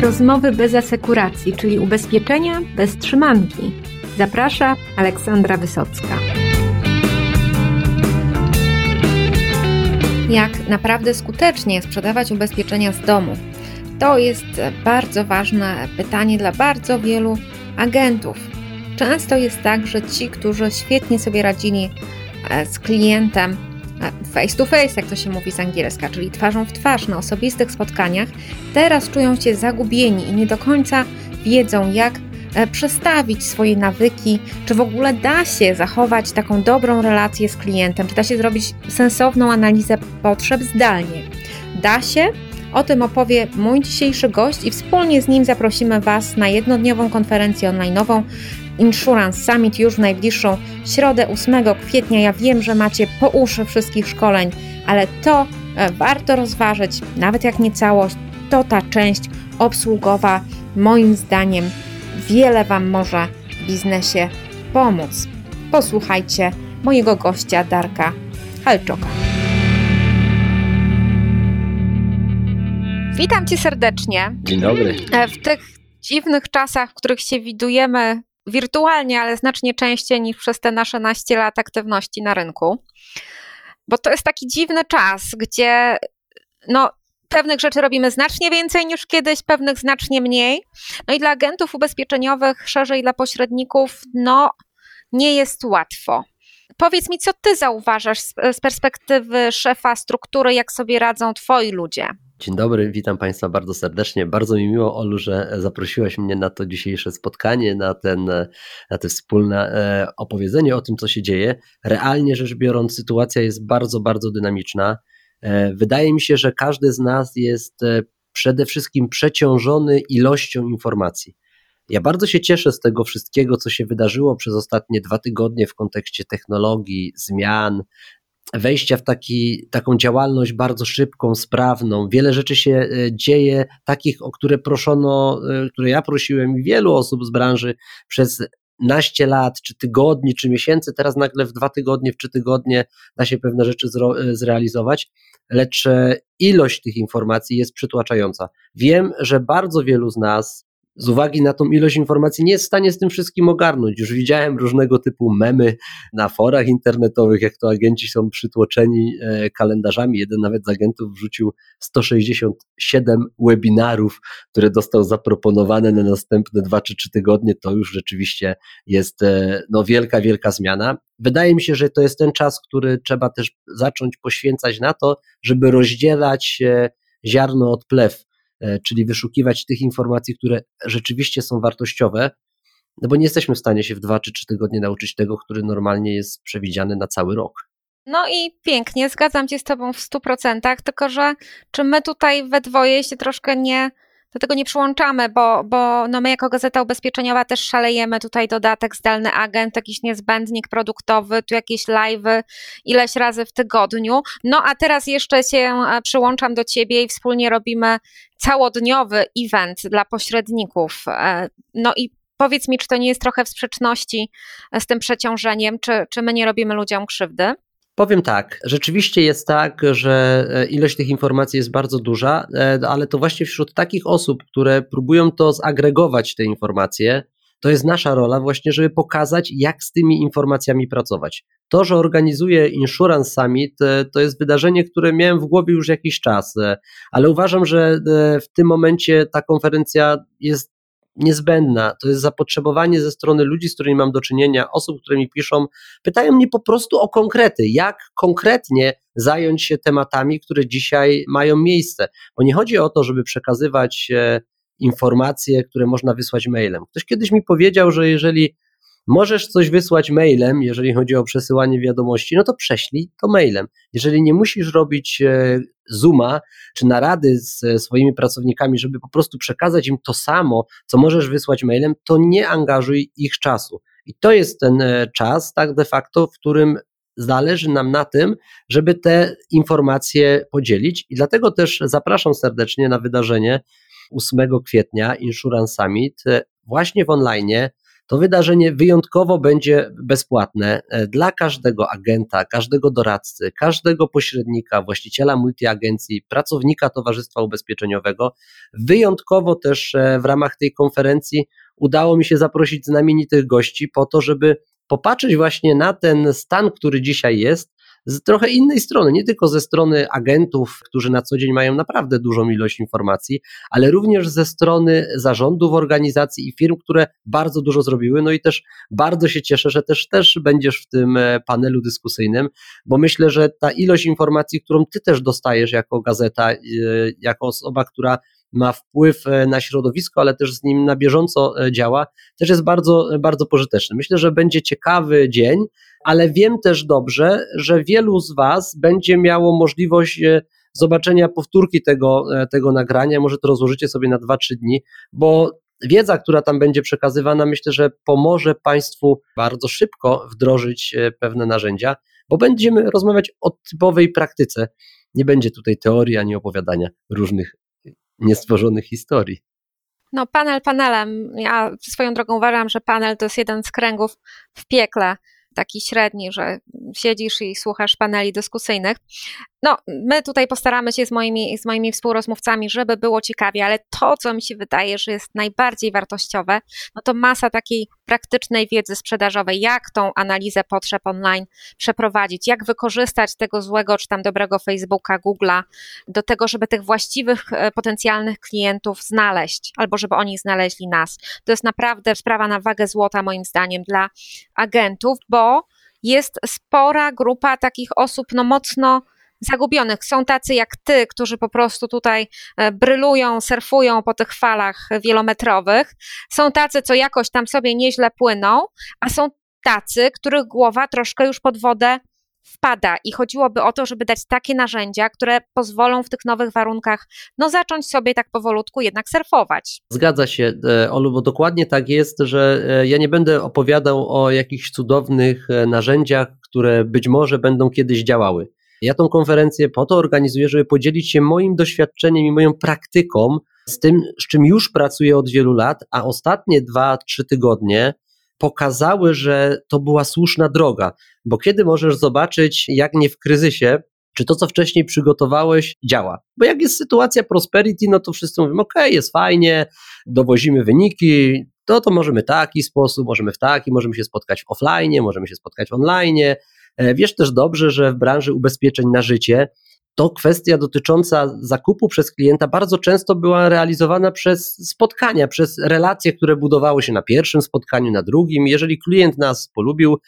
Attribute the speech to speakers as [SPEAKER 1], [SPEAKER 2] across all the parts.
[SPEAKER 1] Rozmowy bez asekuracji, czyli ubezpieczenia bez trzymanki. Zaprasza Aleksandra Wysocka. Jak naprawdę skutecznie sprzedawać ubezpieczenia z domu? To jest bardzo ważne pytanie dla bardzo wielu agentów. Często jest tak, że ci, którzy świetnie sobie radzili e, z klientem face to face, jak to się mówi z angielska, czyli twarzą w twarz na osobistych spotkaniach, teraz czują się zagubieni i nie do końca wiedzą, jak e, przestawić swoje nawyki, czy w ogóle da się zachować taką dobrą relację z klientem, czy da się zrobić sensowną analizę potrzeb zdalnie. Da się, o tym opowie mój dzisiejszy gość i wspólnie z nim zaprosimy Was na jednodniową konferencję online'ową Insurance Summit już w najbliższą środę 8 kwietnia. Ja wiem, że macie po uszy wszystkich szkoleń, ale to e, warto rozważyć, nawet jak nie całość, to ta część obsługowa moim zdaniem wiele Wam może w biznesie pomóc. Posłuchajcie mojego gościa Darka Halczoka. Witam Cię serdecznie.
[SPEAKER 2] Dzień dobry.
[SPEAKER 1] E, w tych dziwnych czasach, w których się widujemy wirtualnie, ale znacznie częściej niż przez te nasze naście lat aktywności na rynku. Bo to jest taki dziwny czas, gdzie no, pewnych rzeczy robimy znacznie więcej niż kiedyś, pewnych znacznie mniej. No i dla agentów ubezpieczeniowych, szerzej dla pośredników, no nie jest łatwo. Powiedz mi, co ty zauważasz z perspektywy szefa struktury, jak sobie radzą twoi ludzie?
[SPEAKER 2] Dzień dobry, witam Państwa bardzo serdecznie. Bardzo mi miło, Olu, że zaprosiłaś mnie na to dzisiejsze spotkanie, na, ten, na te wspólne e, opowiedzenie o tym, co się dzieje. Realnie rzecz biorąc, sytuacja jest bardzo, bardzo dynamiczna. E, wydaje mi się, że każdy z nas jest e, przede wszystkim przeciążony ilością informacji. Ja bardzo się cieszę z tego wszystkiego, co się wydarzyło przez ostatnie dwa tygodnie w kontekście technologii, zmian, wejścia w taki, taką działalność bardzo szybką, sprawną. Wiele rzeczy się e, dzieje, takich, o które proszono, e, które ja prosiłem i wielu osób z branży przez naście lat, czy tygodni, czy miesięcy, teraz nagle w dwa tygodnie, w trzy tygodnie da się pewne rzeczy e, zrealizować, lecz ilość tych informacji jest przytłaczająca. Wiem, że bardzo wielu z nas z uwagi na tą ilość informacji nie jest w stanie z tym wszystkim ogarnąć. Już widziałem różnego typu memy na forach internetowych, jak to agenci są przytłoczeni e, kalendarzami. Jeden nawet z agentów wrzucił 167 webinarów, które dostał zaproponowane na następne 2 czy 3 tygodnie. To już rzeczywiście jest e, no, wielka, wielka zmiana. Wydaje mi się, że to jest ten czas, który trzeba też zacząć poświęcać na to, żeby rozdzielać ziarno od plew E, czyli wyszukiwać tych informacji, które rzeczywiście są wartościowe, no bo nie jesteśmy w stanie się w dwa czy trzy tygodnie nauczyć tego, który normalnie jest przewidziany na cały rok.
[SPEAKER 1] No i pięknie, zgadzam się z Tobą w 100%, tylko że czy my tutaj we dwoje się troszkę nie do tego nie przyłączamy, bo, bo no my jako Gazeta Ubezpieczeniowa też szalejemy. Tutaj dodatek zdalny agent, jakiś niezbędnik produktowy, tu jakieś live'y ileś razy w tygodniu. No a teraz jeszcze się e, przyłączam do Ciebie i wspólnie robimy całodniowy event dla pośredników. E, no i powiedz mi, czy to nie jest trochę w sprzeczności z tym przeciążeniem, czy, czy my nie robimy ludziom krzywdy?
[SPEAKER 2] Powiem tak, rzeczywiście jest tak, że e, ilość tych informacji jest bardzo duża, e, ale to właśnie wśród takich osób, które próbują to zagregować te informacje, to jest nasza rola właśnie, żeby pokazać, jak z tymi informacjami pracować. To, że organizuję Insurance Summit, e, to jest wydarzenie, które miałem w głowie już jakiś czas, ale uważam, że w tym momencie ta konferencja jest niezbędna. To jest zapotrzebowanie ze strony ludzi, z którymi mam do czynienia, osób, które mi piszą, pytają mnie po prostu o konkrety, jak konkretnie zająć się tematami, które dzisiaj mają miejsce. Bo nie chodzi o to, żeby przekazywać e, informacje, które można wysłać mailem. Ktoś kiedyś mi powiedział, że jeżeli Możesz coś wysłać mailem, jeżeli chodzi o przesyłanie wiadomości, no to prześlij to mailem. Jeżeli nie musisz robić e, Zooma czy narady z swoimi pracownikami, żeby po prostu przekazać im to samo, co możesz wysłać mailem, to nie angażuj ich czasu. I to jest ten e, czas, tak de facto, w którym zależy nam na tym, żeby te informacje podzielić. I dlatego też zapraszam serdecznie na wydarzenie 8 kwietnia Insurance Summit, e, właśnie w online To wydarzenie wyjątkowo będzie bezpłatne e, dla każdego agenta, każdego doradcy, każdego pośrednika, właściciela multiagencji, pracownika Towarzystwa Ubezpieczeniowego. Wyjątkowo też e, w ramach tej konferencji udało mi się zaprosić znamienitych gości po to, żeby popatrzeć właśnie na ten stan, który dzisiaj jest, z trochę innej strony, nie tylko ze strony agentów, którzy na co dzień mają naprawdę dużą ilość informacji, ale również ze strony zarządów organizacji i firm, które bardzo dużo zrobiły. No i też bardzo się cieszę, że też, też będziesz w tym e, panelu dyskusyjnym, bo myślę, że ta ilość informacji, którą ty też dostajesz jako gazeta, e, jako osoba, która ma wpływ e, na środowisko, ale też z nim na bieżąco działa, też jest bardzo, bardzo pożyteczny. Myślę, że będzie ciekawy dzień ale wiem też dobrze, że wielu z Was będzie miało możliwość e, zobaczenia powtórki tego, e, tego nagrania. Może to rozłożycie sobie na 2-3 dni, bo wiedza, która tam będzie przekazywana, myślę, że pomoże Państwu bardzo szybko wdrożyć e, pewne narzędzia, bo będziemy rozmawiać o typowej praktyce. Nie będzie tutaj teorii ani opowiadania różnych niestworzonych historii.
[SPEAKER 1] No, panel panelem. Ja swoją drogą uważam, że panel to jest jeden z kręgów w piekle taki średni, że siedzisz i słuchasz paneli dyskusyjnych. No, my tutaj postaramy się z moimi, z moimi współrozmówcami, żeby było ciekawie, ale to, co mi się wydaje, że jest najbardziej wartościowe, no to masa takiej praktycznej wiedzy sprzedażowej, jak tą analizę potrzeb online przeprowadzić, jak wykorzystać tego złego czy tam dobrego Facebooka, Google'a do tego, żeby tych właściwych e, potencjalnych klientów znaleźć, albo żeby oni znaleźli nas. To jest naprawdę sprawa na wagę złota, moim zdaniem, dla agentów, bo jest spora grupa takich osób, no mocno zagubionych. Są tacy jak ty, którzy po prostu tutaj e, brylują, surfują po tych falach wielometrowych. Są tacy, co jakoś tam sobie nieźle płyną, a są tacy, których głowa troszkę już pod wodę wpada i chodziłoby o to, żeby dać takie narzędzia, które pozwolą w tych nowych warunkach no zacząć sobie tak powolutku jednak surfować.
[SPEAKER 2] Zgadza się, e, Olu, bo dokładnie tak jest, że e, ja nie będę opowiadał o jakichś cudownych narzędziach, które być może będą kiedyś działały. Ja tą konferencję po to organizuję, żeby podzielić się moim doświadczeniem i moją praktyką z tym, z czym już pracuję od wielu lat, a ostatnie dwa, trzy tygodnie pokazały, że to była słuszna droga, bo kiedy możesz zobaczyć, jak nie w kryzysie, czy to, co wcześniej przygotowałeś, działa. Bo jak jest sytuacja prosperity, no to wszyscy mówią, ok, jest fajnie, dowozimy wyniki, to to możemy taki sposób, możemy w taki, możemy się spotkać offline, możemy się spotkać online, wiesz też dobrze, że w branży ubezpieczeń na życie to kwestia dotycząca zakupu przez klienta bardzo często była realizowana przez spotkania, przez relacje, które budowały się na pierwszym spotkaniu, na drugim. Jeżeli klient nas polubił,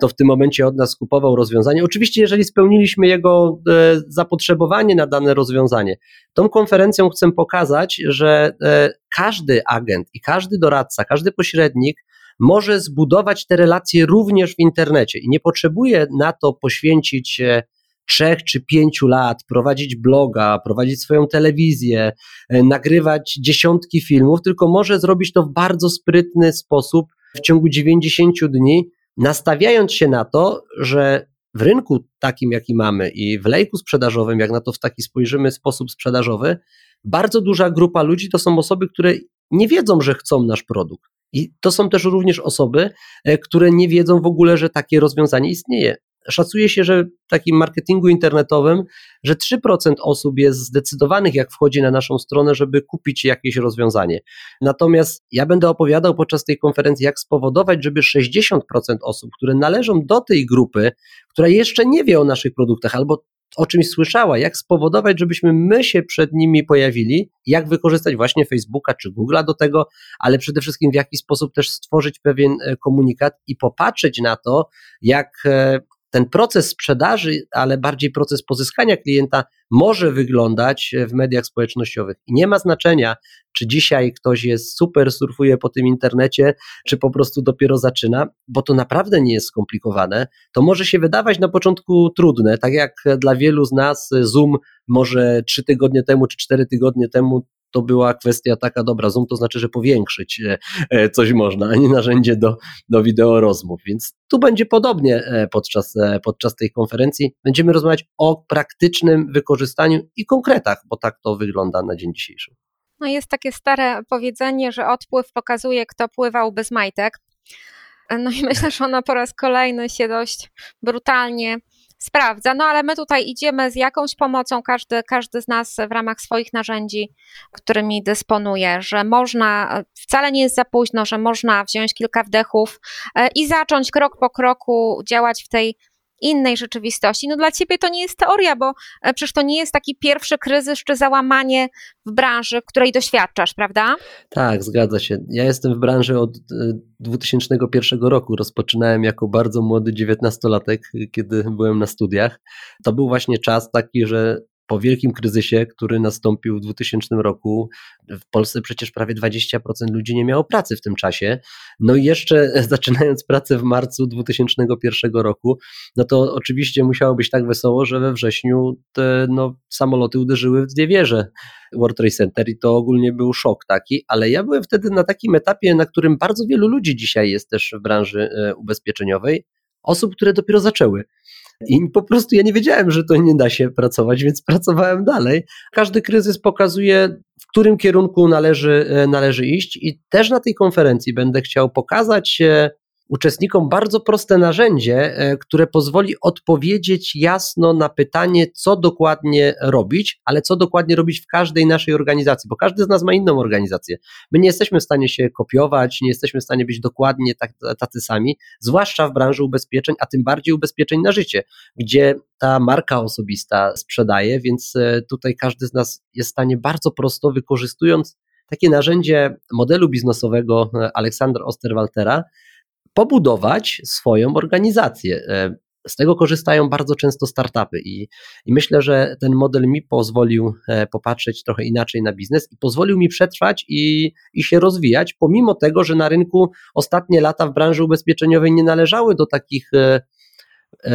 [SPEAKER 2] to w tym momencie od nas kupował rozwiązanie. Oczywiście, jeżeli spełniliśmy jego e, zapotrzebowanie na dane rozwiązanie. Tą konferencją chcę pokazać, że e, każdy agent i każdy doradca, każdy pośrednik może zbudować te relacje również w internecie i nie potrzebuje na to poświęcić trzech czy pięciu lat, prowadzić bloga, prowadzić swoją telewizję, e, nagrywać dziesiątki filmów, tylko może zrobić to w bardzo sprytny sposób w ciągu 90 dni, nastawiając się na to, że w rynku takim, jaki mamy i w lejku sprzedażowym, jak na to w taki spojrzymy sposób sprzedażowy, bardzo duża grupa ludzi to są osoby, które nie wiedzą, że chcą nasz produkt. I to są też również osoby, e, które nie wiedzą w ogóle, że takie rozwiązanie istnieje. Szacuje się, że w takim marketingu internetowym, że 3% osób jest zdecydowanych, jak wchodzi na naszą stronę, żeby kupić jakieś rozwiązanie. Natomiast ja będę opowiadał podczas tej konferencji, jak spowodować, żeby 60% osób, które należą do tej grupy, która jeszcze nie wie o naszych produktach albo o czymś słyszała, jak spowodować, żebyśmy my się przed nimi pojawili, jak wykorzystać właśnie Facebooka czy Google'a do tego, ale przede wszystkim w jaki sposób też stworzyć pewien e, komunikat i popatrzeć na to, jak e, ten proces sprzedaży, ale bardziej proces pozyskania klienta może wyglądać w mediach społecznościowych. I nie ma znaczenia, czy dzisiaj ktoś jest super, surfuje po tym internecie, czy po prostu dopiero zaczyna, bo to naprawdę nie jest skomplikowane. To może się wydawać na początku trudne, tak jak dla wielu z nas Zoom może trzy tygodnie temu czy cztery tygodnie temu to była kwestia taka, dobra, Zoom to znaczy, że powiększyć e, e, coś można, a nie narzędzie do, do wideo rozmów. Więc tu będzie podobnie e, podczas, podczas tej konferencji. Będziemy rozmawiać o praktycznym wykorzystaniu i konkretach, bo tak to wygląda na dzień dzisiejszy.
[SPEAKER 1] No jest takie stare powiedzenie, że odpływ pokazuje, kto pływał bez majtek. No i myślę, że ona po raz kolejny się dość brutalnie sprawdza. No ale my tutaj idziemy z jakąś pomocą, każdy, każdy z nas w ramach swoich narzędzi, którymi dysponuje, że można, wcale nie jest za późno, że można wziąć kilka wdechów e, i zacząć krok po kroku działać w tej innej rzeczywistości. No dla ciebie to nie jest teoria, bo e, przecież to nie jest taki pierwszy kryzys czy załamanie w branży, której doświadczasz, prawda?
[SPEAKER 2] Tak, zgadza się. Ja jestem w branży od 2001 e, roku. Rozpoczynałem jako bardzo młody dziewiętnastolatek, kiedy byłem na studiach. To był właśnie czas taki, że po wielkim kryzysie, który nastąpił w 2000 roku, w Polsce przecież prawie 20% ludzi nie miało pracy w tym czasie. No i jeszcze zaczynając pracę w marcu 2001 roku, no to oczywiście musiało być tak wesoło, że we wrześniu te no, samoloty uderzyły w dwie wieże World Trade Center i to ogólnie był szok taki, ale ja byłem wtedy na takim etapie, na którym bardzo wielu ludzi dzisiaj jest też w branży e, ubezpieczeniowej, osób, które dopiero zaczęły. I po prostu ja nie wiedziałem, że to nie da się pracować, więc pracowałem dalej. Każdy kryzys pokazuje, w którym kierunku należy, e, należy iść, i też na tej konferencji będę chciał pokazać uczestnikom bardzo proste narzędzie, e, które pozwoli odpowiedzieć jasno na pytanie, co dokładnie robić, ale co dokładnie robić w każdej naszej organizacji, bo każdy z nas ma inną organizację. My nie jesteśmy w stanie się kopiować, nie jesteśmy w stanie być dokładnie tak, tacy sami, zwłaszcza w branży ubezpieczeń, a tym bardziej ubezpieczeń na życie, gdzie ta marka osobista sprzedaje, więc e, tutaj każdy z nas jest w stanie bardzo prosto, wykorzystując takie narzędzie modelu biznesowego e, Aleksandra Osterwaltera, pobudować swoją organizację. E, z tego korzystają bardzo często startupy i, i myślę, że ten model mi pozwolił e, popatrzeć trochę inaczej na biznes i pozwolił mi przetrwać i, i się rozwijać, pomimo tego, że na rynku ostatnie lata w branży ubezpieczeniowej nie należały do takich e,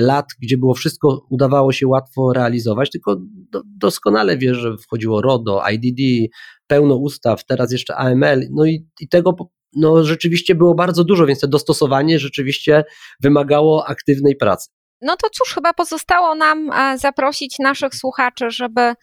[SPEAKER 2] lat, gdzie było wszystko, udawało się łatwo realizować, tylko do, doskonale wiesz, że wchodziło RODO, IDD, pełno ustaw, teraz jeszcze AML, no i, i tego no rzeczywiście było bardzo dużo, więc to dostosowanie rzeczywiście wymagało aktywnej pracy.
[SPEAKER 1] No to cóż, chyba pozostało nam e, zaprosić naszych słuchaczy, żeby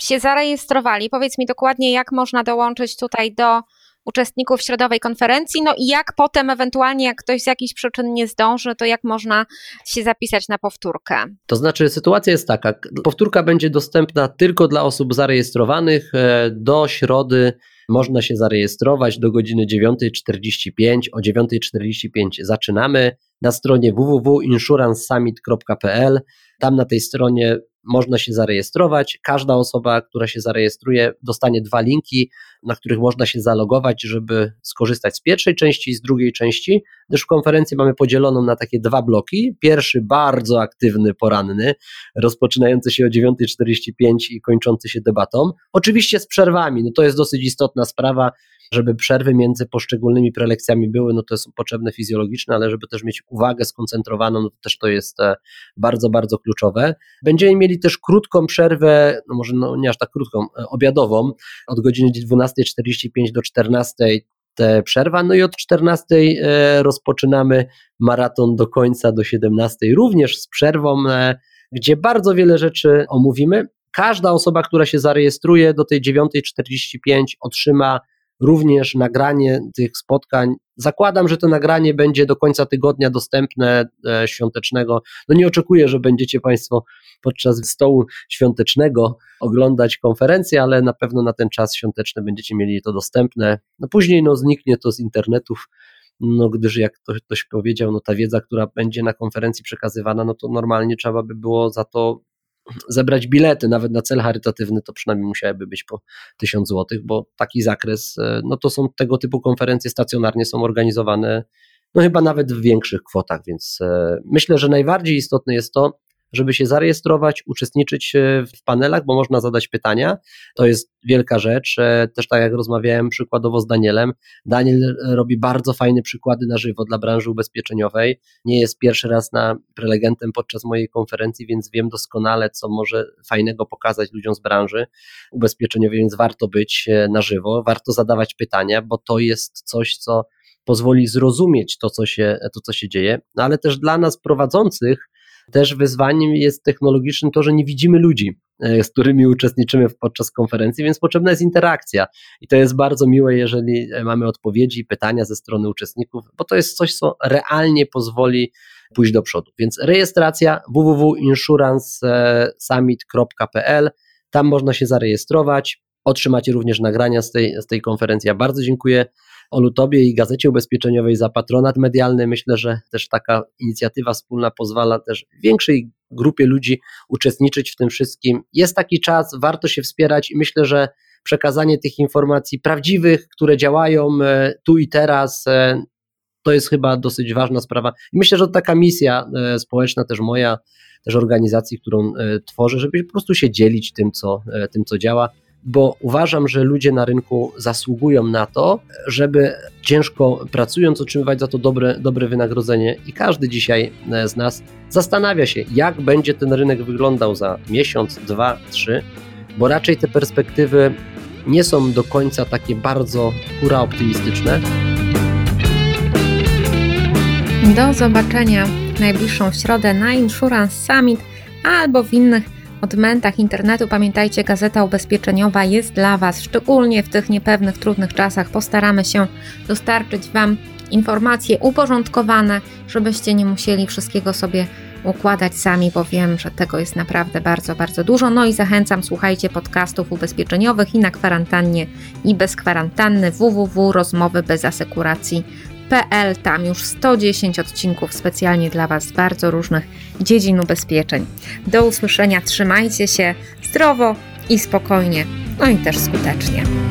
[SPEAKER 1] się zarejestrowali. Powiedz mi dokładnie, jak można dołączyć tutaj do uczestników środowej konferencji, no i jak potem ewentualnie, jak ktoś z jakichś przyczyn nie zdąży, to jak można się zapisać na powtórkę?
[SPEAKER 2] To znaczy sytuacja jest taka, powtórka będzie dostępna tylko dla osób zarejestrowanych e, do środy można się zarejestrować do godziny 9.45. O 9.45 zaczynamy na stronie www.insurancesummit.pl. Tam na tej stronie można się zarejestrować. Każda osoba, która się zarejestruje, dostanie dwa linki, na których można się zalogować, żeby skorzystać z pierwszej części i z drugiej części, gdyż w konferencji mamy podzieloną na takie dwa bloki. Pierwszy bardzo aktywny, poranny, rozpoczynający się o 9.45 i kończący się debatą. Oczywiście z przerwami, no to jest dosyć istotna sprawa, żeby przerwy między poszczególnymi prelekcjami były, no to są potrzebne fizjologiczne, ale żeby też mieć uwagę skoncentrowaną, no to też to jest e, bardzo, bardzo kluczowe. Będziemy mieli też krótką przerwę, no może no nie aż tak krótką, e, obiadową, od godziny 12.45 do 14.00 te przerwa, no i od 14 e, rozpoczynamy maraton do końca, do 17, również z przerwą, gdzie bardzo wiele rzeczy omówimy. Każda osoba, która się zarejestruje do tej 9.45 otrzyma również nagranie tych spotkań. Zakładam, że to nagranie będzie do końca tygodnia dostępne e, świątecznego. No nie oczekuję, że będziecie Państwo podczas stołu świątecznego oglądać konferencję, ale na pewno na ten czas świąteczny będziecie mieli to dostępne. No później no, zniknie to z internetów no gdyż jak ktoś powiedział, no ta wiedza, która będzie na konferencji przekazywana, no to normalnie trzeba by było za to zebrać bilety, nawet na cel charytatywny, to przynajmniej musiałyby być po 1000 zł, bo taki zakres, e, no to są tego typu konferencje stacjonarnie są organizowane, no chyba nawet w większych kwotach, więc e, myślę, że najbardziej istotne jest to, żeby się zarejestrować, uczestniczyć e, w panelach, bo można zadać pytania. To jest wielka rzecz. E, też tak jak rozmawiałem przykładowo z Danielem, Daniel robi bardzo fajne przykłady na żywo dla branży ubezpieczeniowej. Nie jest pierwszy raz na prelegentem podczas mojej konferencji, więc wiem doskonale, co może fajnego pokazać ludziom z branży ubezpieczeniowej, więc warto być e, na żywo, warto zadawać pytania, bo to jest coś, co pozwoli zrozumieć to, co się, to, co się dzieje, no ale też dla nas prowadzących też wyzwaniem jest technologicznym to, że nie widzimy ludzi, e, z którymi uczestniczymy podczas konferencji, więc potrzebna jest interakcja. I to jest bardzo miłe, jeżeli e, mamy odpowiedzi, pytania ze strony uczestników, bo to jest coś, co realnie pozwoli pójść do przodu. Więc rejestracja www.insurancesummit.pl, tam można się zarejestrować. Otrzymacie również nagrania z tej, z tej konferencji. Ja bardzo dziękuję Olu Tobie i Gazecie Ubezpieczeniowej za patronat medialny. Myślę, że też taka inicjatywa wspólna pozwala też większej grupie ludzi uczestniczyć w tym wszystkim. Jest taki czas, warto się wspierać i myślę, że przekazanie tych informacji prawdziwych, które działają e, tu i teraz, e, to jest chyba dosyć ważna sprawa. I myślę, że to taka misja e, społeczna, też moja, też organizacji, którą tworzę, żeby po prostu się dzielić tym, co, tym, co działa bo uważam, że ludzie na rynku zasługują na to, żeby ciężko pracując otrzymywać za to dobre, dobre wynagrodzenie i każdy dzisiaj e, z nas zastanawia się, jak będzie ten rynek wyglądał za miesiąc, dwa, trzy, bo raczej te perspektywy nie są do końca takie bardzo hura optymistyczne.
[SPEAKER 1] Do zobaczenia w najbliższą środę na Insurance Summit albo w innych odmętach internetu. Pamiętajcie, gazeta ubezpieczeniowa jest dla Was, szczególnie w tych niepewnych, trudnych czasach. Postaramy się dostarczyć Wam informacje uporządkowane, żebyście nie musieli wszystkiego sobie układać sami, bo wiem, że tego jest naprawdę bardzo, bardzo dużo. No i zachęcam, słuchajcie podcastów ubezpieczeniowych i na kwarantannie, i bez kwarantanny www.rozmowy bez asekuracji Tam już 110 odcinków specjalnie dla Was z bardzo różnych dziedzin ubezpieczeń. Do usłyszenia, trzymajcie się zdrowo i spokojnie, no i też skutecznie.